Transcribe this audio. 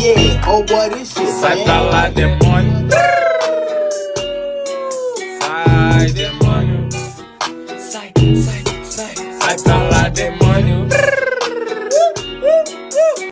Oh what is this shit. Sai pra lá, demônio. Sai, demônio. Sai, sai, sai. Sai pra lá, demônio.